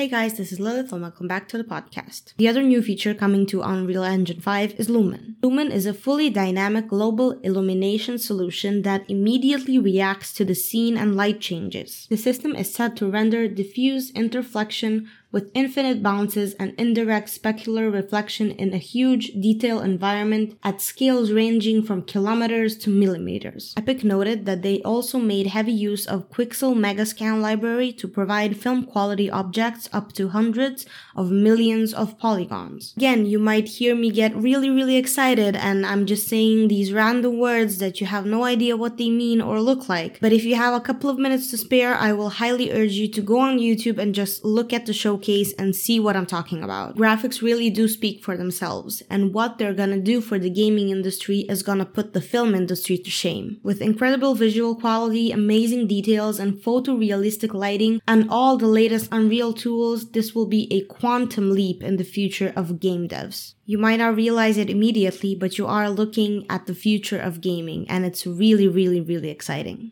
Hey guys, this is Lilith and welcome back to the podcast. The other new feature coming to Unreal Engine 5 is Lumen. Lumen is a fully dynamic global illumination solution that immediately reacts to the scene and light changes. The system is set to render diffuse interreflection with infinite bounces and indirect specular reflection in a huge detail environment at scales ranging from kilometers to millimeters. Epic noted that they also made heavy use of Quixel Megascan library to provide film quality objects up to hundreds of millions of polygons. Again, you might hear me get really, really excited and I'm just saying these random words that you have no idea what they mean or look like. But if you have a couple of minutes to spare, I will highly urge you to go on YouTube and just look at the showcase and see what I'm talking about. Graphics really do speak for themselves, and what they're gonna do for the gaming industry is gonna put the film industry to shame. With incredible visual quality, amazing details, and photorealistic lighting, and all the latest Unreal tools, this will be a quantum leap in the future of game devs. You might not realize it immediately, but you are looking at the future of gaming, and it's really, really, really exciting.